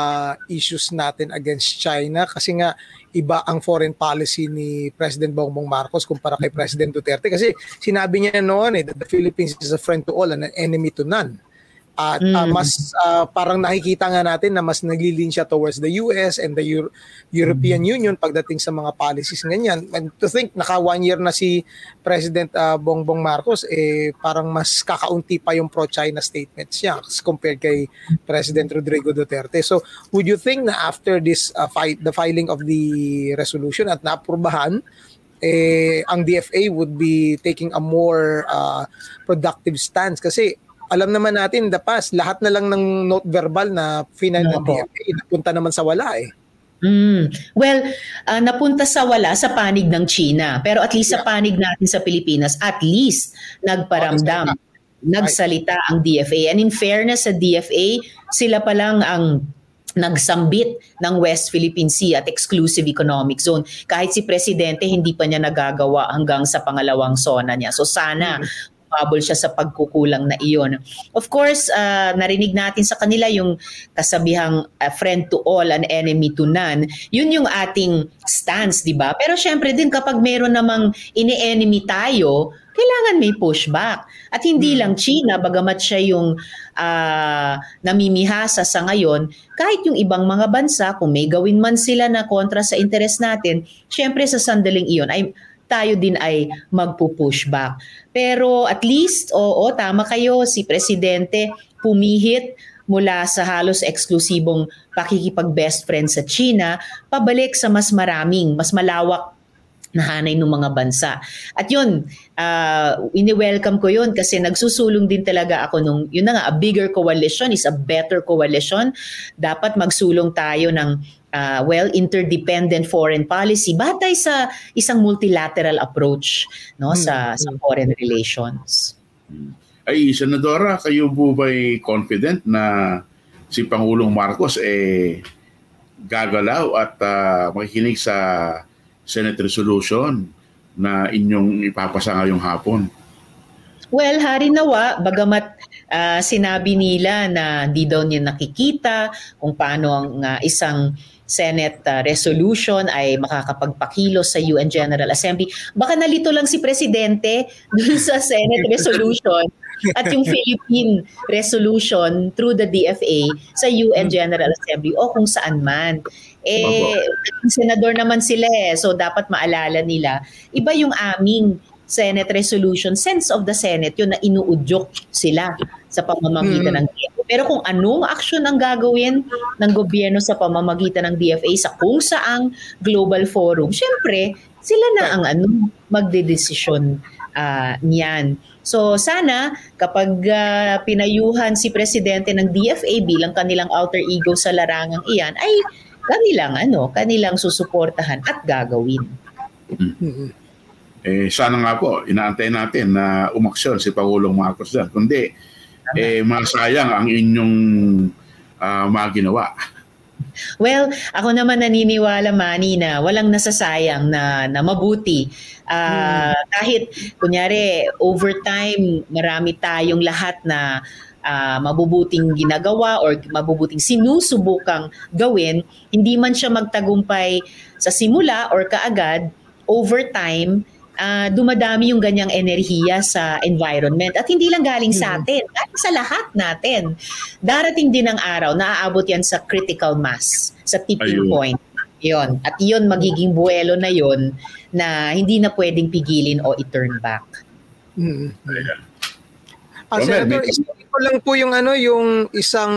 issues natin against China? Kasi nga, iba ang foreign policy ni President Bongbong Marcos kumpara kay President Duterte. Kasi sinabi niya noon eh, that the Philippines is a friend to all and an enemy to none. At uh, mm. mas uh, parang nakikita nga natin na mas naglilin siya towards the US and the Euro- European mm. Union pagdating sa mga policies ganyan. And to think naka one year na si President uh, Bongbong Marcos eh parang mas kakaunti pa yung pro-China statements niya compared kay President Rodrigo Duterte. So would you think na after this uh, fight the filing of the resolution at naaprubahan eh ang DFA would be taking a more uh, productive stance kasi alam naman natin, the past, lahat na lang ng note verbal na final ng DFA, napunta naman sa wala eh. Mm. Well, uh, napunta sa wala sa panig ng China. Pero at least yeah. sa panig natin sa Pilipinas, at least nagparamdam, oh, nagsalita ang DFA. And in fairness sa DFA, sila pa lang ang nagsambit ng West Philippine Sea at exclusive economic zone. Kahit si Presidente, hindi pa niya nagagawa hanggang sa pangalawang zona niya. So sana mm-hmm bubble siya sa pagkukulang na iyon. Of course, uh, narinig natin sa kanila yung kasabihang uh, friend to all, an enemy to none. Yun yung ating stance, di ba? Pero syempre din kapag meron namang ini-enemy tayo, kailangan may pushback. At hindi hmm. lang China, bagamat siya yung uh, namimihasa sa ngayon, kahit yung ibang mga bansa, kung may gawin man sila na kontra sa interes natin, syempre sa sandaling iyon ay tayo din ay magpo-push back. Pero at least, oo, tama kayo, si Presidente pumihit mula sa halos eksklusibong pakikipag-best friend sa China, pabalik sa mas maraming, mas malawak na hanay ng mga bansa. At yun, uh, ini-welcome ko yun kasi nagsusulong din talaga ako nung, yun na nga, a bigger coalition is a better coalition. Dapat magsulong tayo ng uh, well interdependent foreign policy batay sa isang multilateral approach no hmm. sa sa foreign relations. Ay senadora, kayo po ba'y confident na si Pangulong Marcos eh gagalaw at uh, makikinig sa Senate resolution na inyong ipapasa ngayong hapon? Well, hari nawa, bagamat uh, sinabi nila na di daw niya nakikita kung paano ang uh, isang Senate uh, resolution ay makakapagpakilos sa UN General Assembly. Baka nalito lang si Presidente dun sa Senate resolution at yung Philippine resolution through the DFA sa UN General Assembly o kung saan man. Eh, senador naman sila eh, so dapat maalala nila, iba yung aming Senate resolution, sense of the Senate, yun na inuudyok sila sa pamamagitan hmm. ng DFA. Pero kung anong action ang gagawin ng gobyerno sa pamamagitan ng DFA sa kung saang global forum, syempre, sila na ang ano, magdedesisyon uh, niyan. So sana kapag uh, pinayuhan si presidente ng DFA bilang kanilang alter ego sa larangang iyan ay kanilang ano, kanilang susuportahan at gagawin. Mm-hmm. Eh, sana nga po, inaantay natin na umaksyon si Pangulong Marcos dyan. Kundi, eh, masayang ang inyong uh, mga ginawa. Well, ako naman naniniwala Manny na walang nasasayang na na mabuti. Uh, hmm. kahit kunyari overtime marami tayong lahat na uh, mabubuting ginagawa or mabubuting sinusubukang gawin, hindi man siya magtagumpay sa simula or kaagad, overtime uh, dumadami yung ganyang enerhiya sa environment. At hindi lang galing sa mm. atin, galing sa lahat natin. Darating din ang araw na aabot yan sa critical mass, sa tipping Ayun. point. Yon. At iyon magiging buwelo na yon na hindi na pwedeng pigilin o i-turn back. Mm. Ayan. Ah, Senator, isipin ko lang po yung ano, yung isang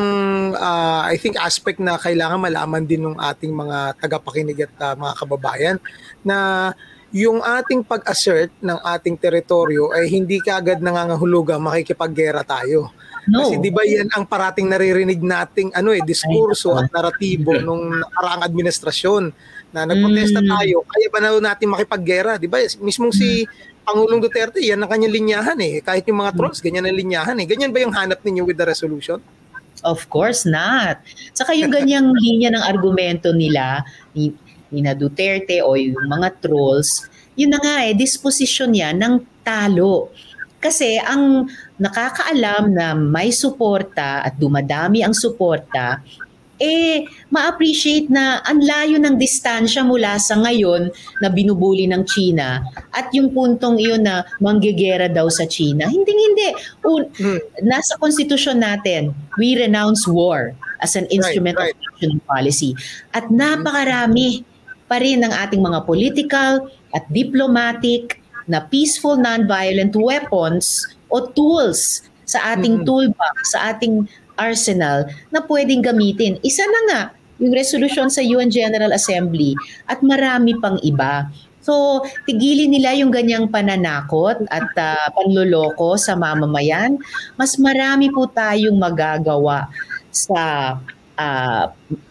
uh, I think aspect na kailangan malaman din ng ating mga tagapakinig at uh, mga kababayan na yung ating pag-assert ng ating teritoryo ay hindi kaagad nangangahulugan makikipaggera tayo. No. Kasi 'di ba 'yan ang parating naririnig nating ano eh diskurso at naratibo nung nakaraang administrasyon na nagprotesta mm. tayo kaya ba na natin makipaggera 'di ba mismong si Pangulong Duterte yan ang kanyang linyahan eh kahit yung mga trolls ganyan ang linyahan eh ganyan ba yung hanap ninyo with the resolution Of course not. Saka yung ganyang linya ng argumento nila ni ni na Duterte o yung mga trolls, yun na nga eh, disposition yan ng talo. Kasi ang nakakaalam na may suporta at dumadami ang suporta, eh ma-appreciate na ang layo ng distansya mula sa ngayon na binubuli ng China at yung puntong iyon na manggegera daw sa China. Hindi, hindi. Un- hmm. Nasa konstitusyon natin, we renounce war as an instrument right, right. of national policy. At napakarami pa rin ng ating mga political at diplomatic na peaceful non-violent weapons o tools sa ating mm-hmm. toolbox, sa ating arsenal na pwedeng gamitin. Isa na nga yung resolution sa UN General Assembly at marami pang iba. So, tigilin nila yung ganyang pananakot at uh, panloloko sa mamamayan. Mas marami po tayong magagawa sa uh,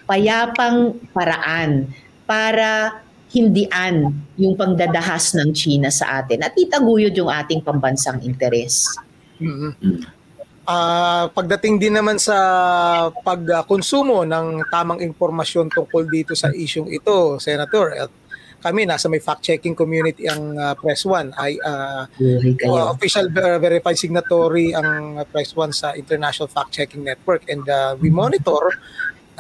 payapang paraan para hindian yung pagdadahas ng China sa atin at itaguyod yung ating pambansang interes. Mm-hmm. Uh, pagdating din naman sa pagkonsumo ng tamang impormasyon tungkol dito sa isyong ito, Senator, at kami nasa may fact-checking community ang uh, Press One ay uh, uh, official ver- verified signatory ang Press One sa International Fact-Checking Network and uh, we monitor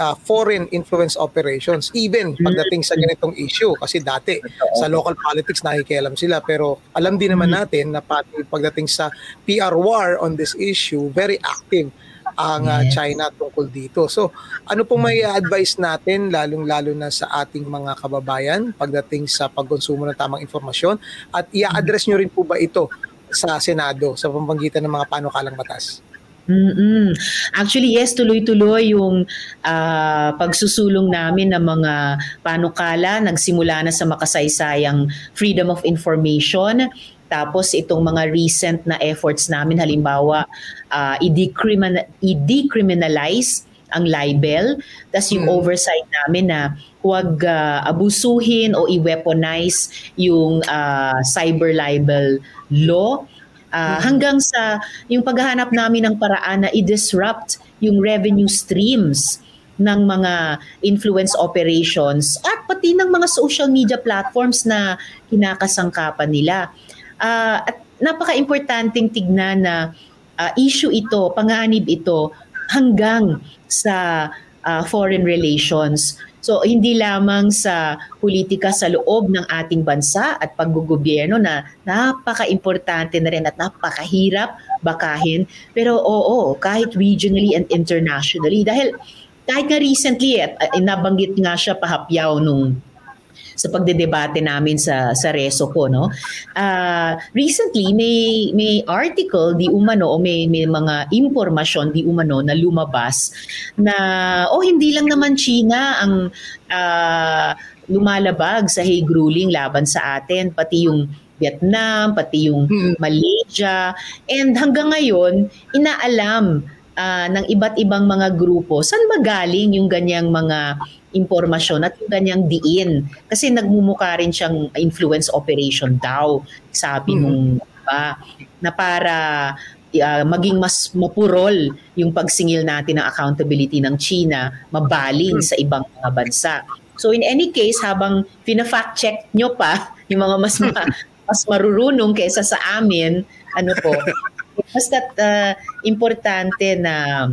uh, foreign influence operations even pagdating sa ganitong issue. Kasi dati sa local politics nakikialam sila. Pero alam din naman natin na pati pagdating sa PR war on this issue very active ang uh, China tungkol dito. So, ano pong may advice natin lalong-lalo na sa ating mga kababayan pagdating sa pagkonsumo ng tamang informasyon at i-address nyo rin po ba ito sa Senado sa pamamagitan ng mga panukalang batas? Mm-mm. Actually, yes, tuloy-tuloy yung uh, pagsusulong namin ng mga panukala. Nagsimula na sa makasaysayang freedom of information tapos itong mga recent na efforts namin halimbawa uh, i-decriminal, i-decriminalize ang libel. Tapos yung hmm. oversight namin na huwag uh, abusuhin o i-weaponize yung uh, cyber libel law. Uh, hanggang sa yung paghahanap namin ng paraan na i-disrupt yung revenue streams ng mga influence operations at pati ng mga social media platforms na kinakasangkapan nila. Uh, at napaka-importanting tignan na uh, issue ito, panganib ito hanggang sa uh, foreign relations. So hindi lamang sa politika sa loob ng ating bansa at paggugobyerno na napaka-importante na rin at napakahirap bakahin. Pero oo, kahit regionally and internationally dahil kahit nga recently at uh, nabanggit nga siya pahapyaw nung sa pagdedebate namin sa sa reso ko no. Uh, recently may may article di umano o may may mga impormasyon di umano na lumabas na oh hindi lang naman China ang uh, lumalabag sa Hague ruling laban sa atin pati yung Vietnam, pati yung hmm. Malaysia. And hanggang ngayon, inaalam uh, ng iba't ibang mga grupo saan magaling yung ganyang mga impormasyon at yung kanyang diin. Kasi nagmumuka rin siyang influence operation daw, sabi mm-hmm. nung iba, na para uh, maging mas mapurol yung pagsingil natin ng accountability ng China, mabaling mm-hmm. sa ibang mga bansa. So in any case, habang pina-fact check nyo pa yung mga mas ma- mas marurunong kaysa sa amin, ano po, basta uh, importante na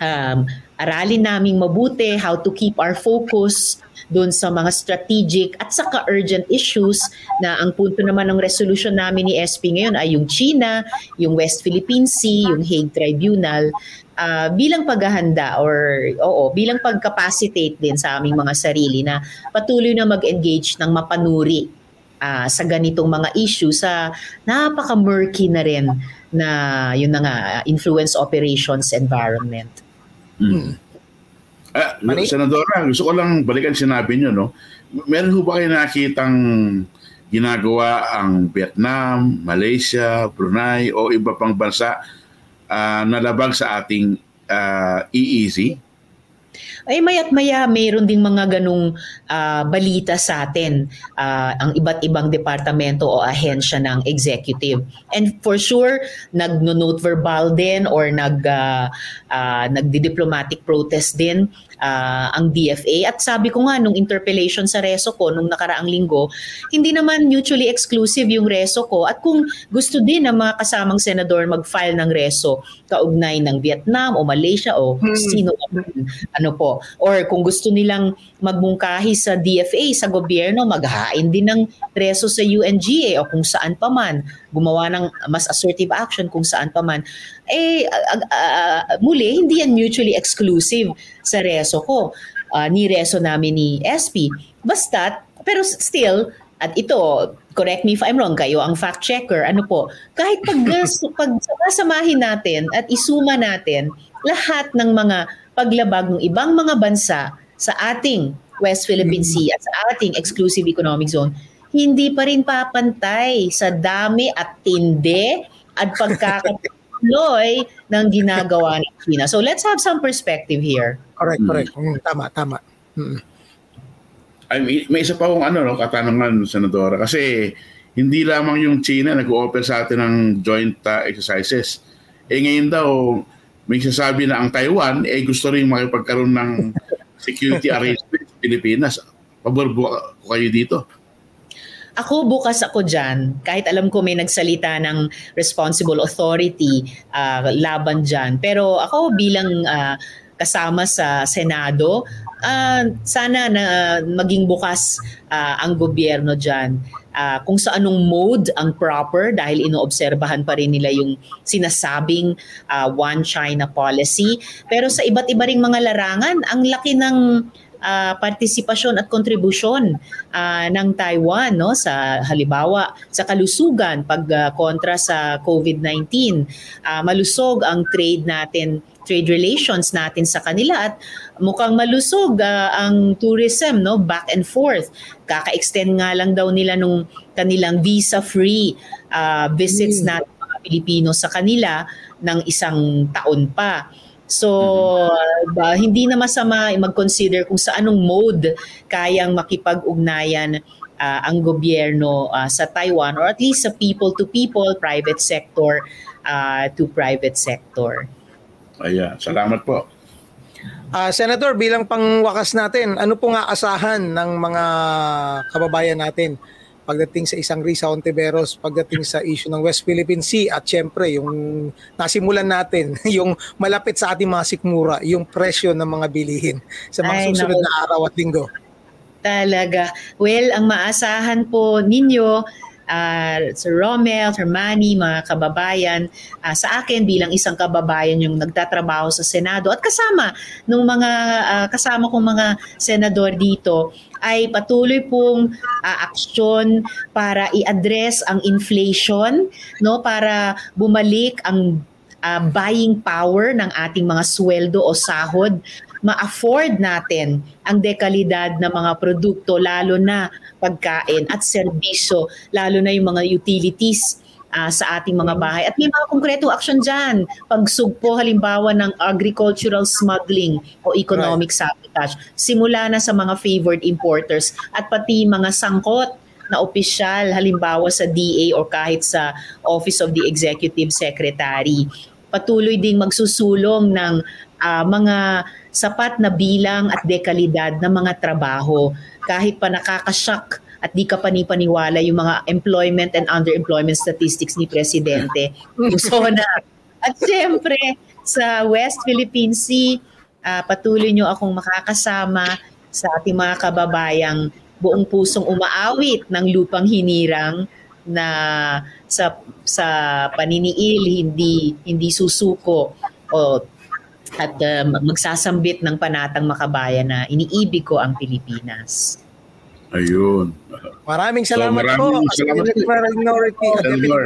um, aralin naming mabuti how to keep our focus doon sa mga strategic at saka urgent issues na ang punto naman ng resolution namin ni SP ngayon ay yung China, yung West Philippine Sea, yung Hague Tribunal uh, bilang paghahanda or oo, bilang pagcapacitate din sa aming mga sarili na patuloy na mag-engage ng mapanuri uh, sa ganitong mga issue sa napaka-murky na rin na yun na nga influence operations environment. Mm. Ah, Senadora, gusto ko lang balikan sinabi niyo, no? Meron ho ba kayo nakitang ginagawa ang Vietnam, Malaysia, Brunei o iba pang bansa uh, na labag sa ating uh, EEZ? Ay maya't maya mayroon ding mga ganong uh, balita sa atin uh, ang iba't ibang departamento o ahensya ng executive. And for sure, nagno-note verbal din or nag uh, uh, nagdi-diplomatic protest din uh, ang DFA. At sabi ko nga nung interpellation sa reso ko nung nakaraang linggo, hindi naman mutually exclusive yung reso ko. At kung gusto din ng mga kasamang senador mag-file ng reso kaugnay ng Vietnam o Malaysia o hmm. sino ano po. Or kung gusto nilang magmungkahi sa DFA, sa gobyerno, maghain din ng reso sa UNGA o kung saan pa man, gumawa ng mas assertive action kung saan pa man. Eh, uh, uh, muli, hindi yan mutually exclusive sa reso ko. Uh, ni reso namin ni SP. Basta, pero still, at ito, correct me if I'm wrong, kayo ang fact checker, ano po, kahit pag, pag samahin natin at isuma natin lahat ng mga paglabag ng ibang mga bansa sa ating West Philippine mm. Sea at sa ating exclusive economic zone, hindi pa rin papantay sa dami at tindi at pagkakatuloy ng ginagawa ng China. So let's have some perspective here. Correct, correct. Mm, tama, tama. Mm. Ay, may, may isa pa akong ano, no, katanungan, Senadora. Kasi hindi lamang yung China nag-offer sa atin ng joint uh, exercises. Eh ngayon daw, may sasabi na ang Taiwan, eh gusto rin makipagkaroon ng security arrangement sa Pilipinas. Pabor ko kayo dito. Ako bukas ako dyan, kahit alam ko may nagsalita ng responsible authority uh, laban dyan. Pero ako bilang uh, kasama sa Senado, uh, sana na maging bukas uh, ang gobyerno dyan. Uh, kung sa anong mode ang proper dahil inoobserbahan pa rin nila yung sinasabing uh, one China policy. Pero sa iba't iba ring mga larangan, ang laki ng uh, partisipasyon at kontribusyon uh, ng Taiwan no sa halimbawa sa kalusugan pag uh, kontra sa COVID-19 uh, malusog ang trade natin trade relations natin sa kanila at mukhang malusog uh, ang tourism no back and forth. Kaka-extend nga lang daw nila nung kanilang visa free uh, visits mm. natin mga Pilipino sa kanila ng isang taon pa So, mm-hmm. uh, hindi na masama mag-consider kung sa anong mode kayang makipag-ugnayan uh, ang gobyerno uh, sa Taiwan or at least sa people to people, private sector uh, to private sector. Ayan, salamat po. Uh, Senator, bilang pangwakas natin, ano po nga asahan ng mga kababayan natin pagdating sa isang Risa Ontiveros, pagdating sa issue ng West Philippine Sea at syempre yung nasimulan natin, yung malapit sa ating mga sikmura, yung presyo ng mga bilihin sa mga Ay, susunod no. na araw at linggo. Talaga. Well, ang maasahan po ninyo uh, Sir Romel, Sir Manny, mga kababayan, uh, sa akin bilang isang kababayan yung nagtatrabaho sa Senado at kasama ng mga uh, kasama kong mga senador dito ay patuloy pong uh, aksyon para i-address ang inflation no? Para bumalik ang uh, buying power ng ating mga sweldo o sahod. Ma-afford natin ang dekalidad ng mga produkto lalo na pagkain at serbisyo, lalo na yung mga utilities uh, sa ating mga bahay. At may mga konkretong aksyon dyan. Pagsugpo halimbawa ng agricultural smuggling o economic right. sabotage. Simula na sa mga favored importers at pati mga sangkot na opisyal halimbawa sa DA or kahit sa Office of the Executive Secretary. Patuloy ding magsusulong ng uh, mga sapat na bilang at dekalidad ng mga trabaho kahit pa nakakashock at di ka panipaniwala yung mga employment and underemployment statistics ni Presidente. So na. At siyempre, sa West Philippine Sea, uh, patuloy nyo akong makakasama sa ating mga kababayang buong pusong umaawit ng lupang hinirang na sa sa paniniil hindi hindi susuko o at uh, magsasambit ng panatang makabayan na iniibig ko ang Pilipinas. Ayun. Maraming salamat so, maraming po salamat po. Minority,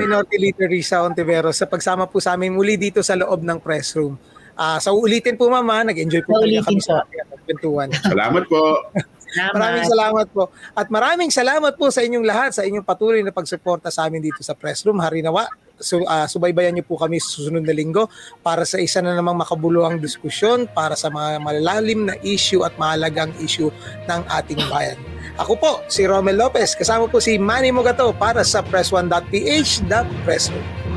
Minority Leader Risa Ontiveros sa pagsama po sa amin muli dito sa loob ng press room. Uh, sa ulitin po mama, nag-enjoy po kayo kami sa kwentuhan. Salamat po. Salamat. Maraming salamat po. At maraming salamat po sa inyong lahat sa inyong patuloy na pagsuporta sa amin dito sa press room. Harinawa, So, uh, subaybayan niyo po kami susunod na linggo para sa isa na namang makabuluhang diskusyon para sa mga malalalim na issue at mahalagang issue ng ating bayan. Ako po, si Romel Lopez, kasama po si Manny Mogato para sa press1.ph, The Press Room.